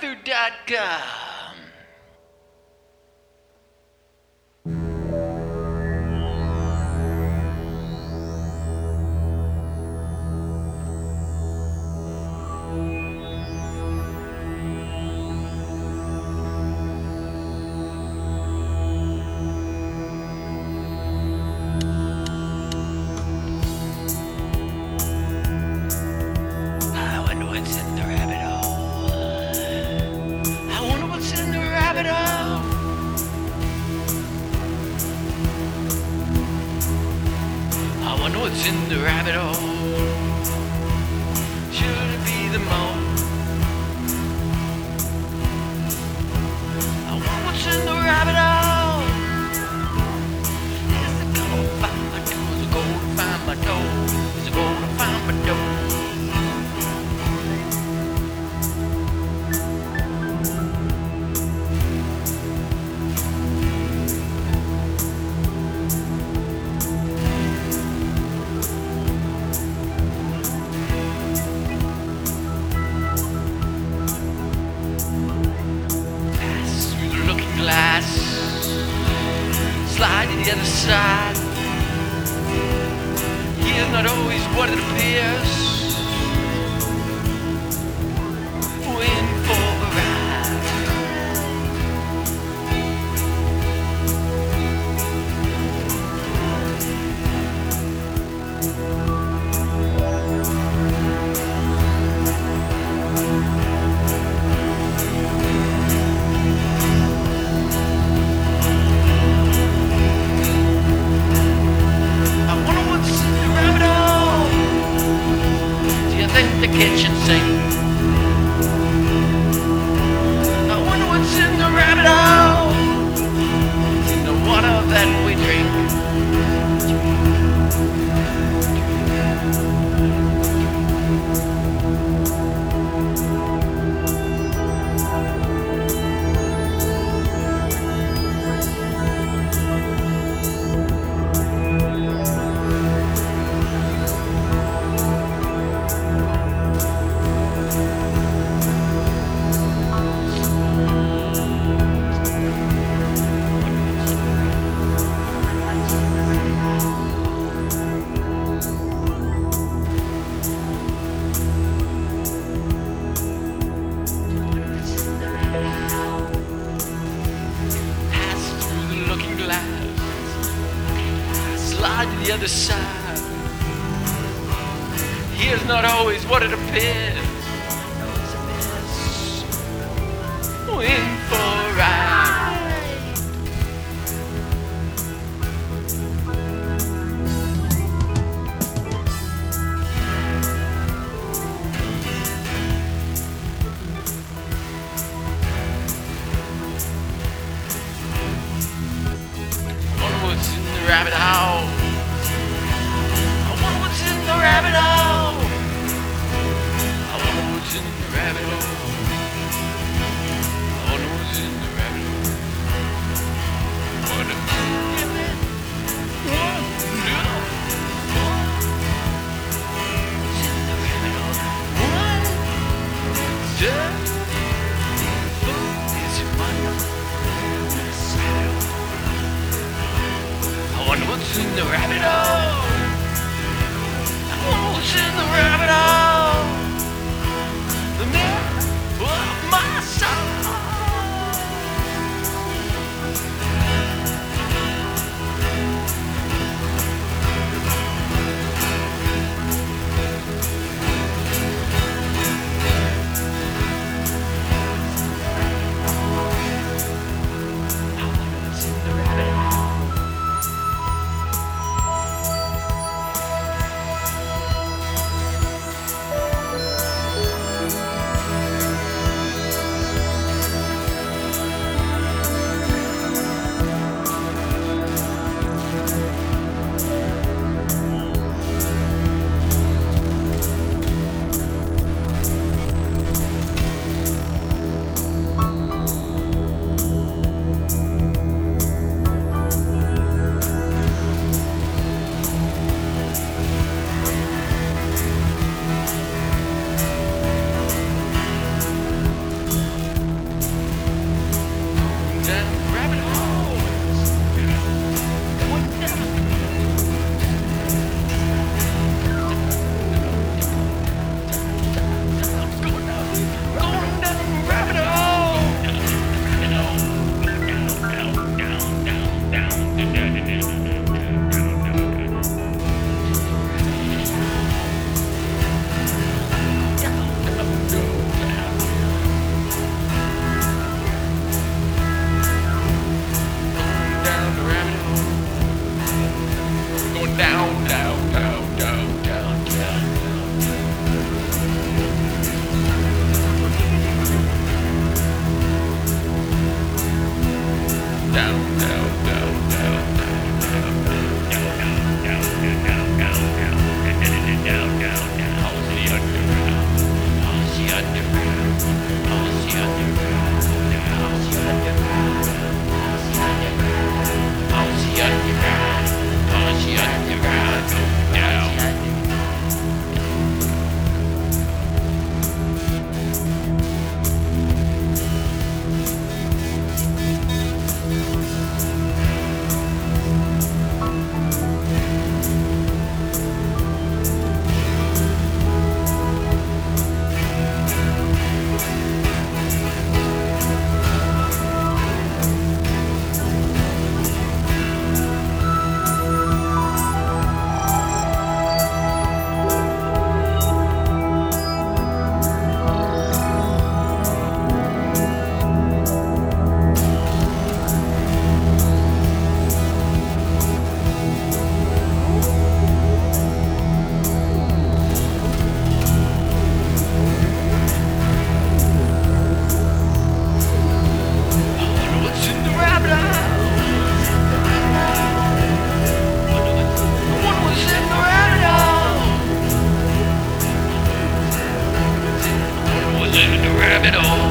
drivethrough.com. side and the other side. He is not always what it appears. ancient thing. the other side. He is not always what it appears. Win for. the rabbit hole. Down Middle. all.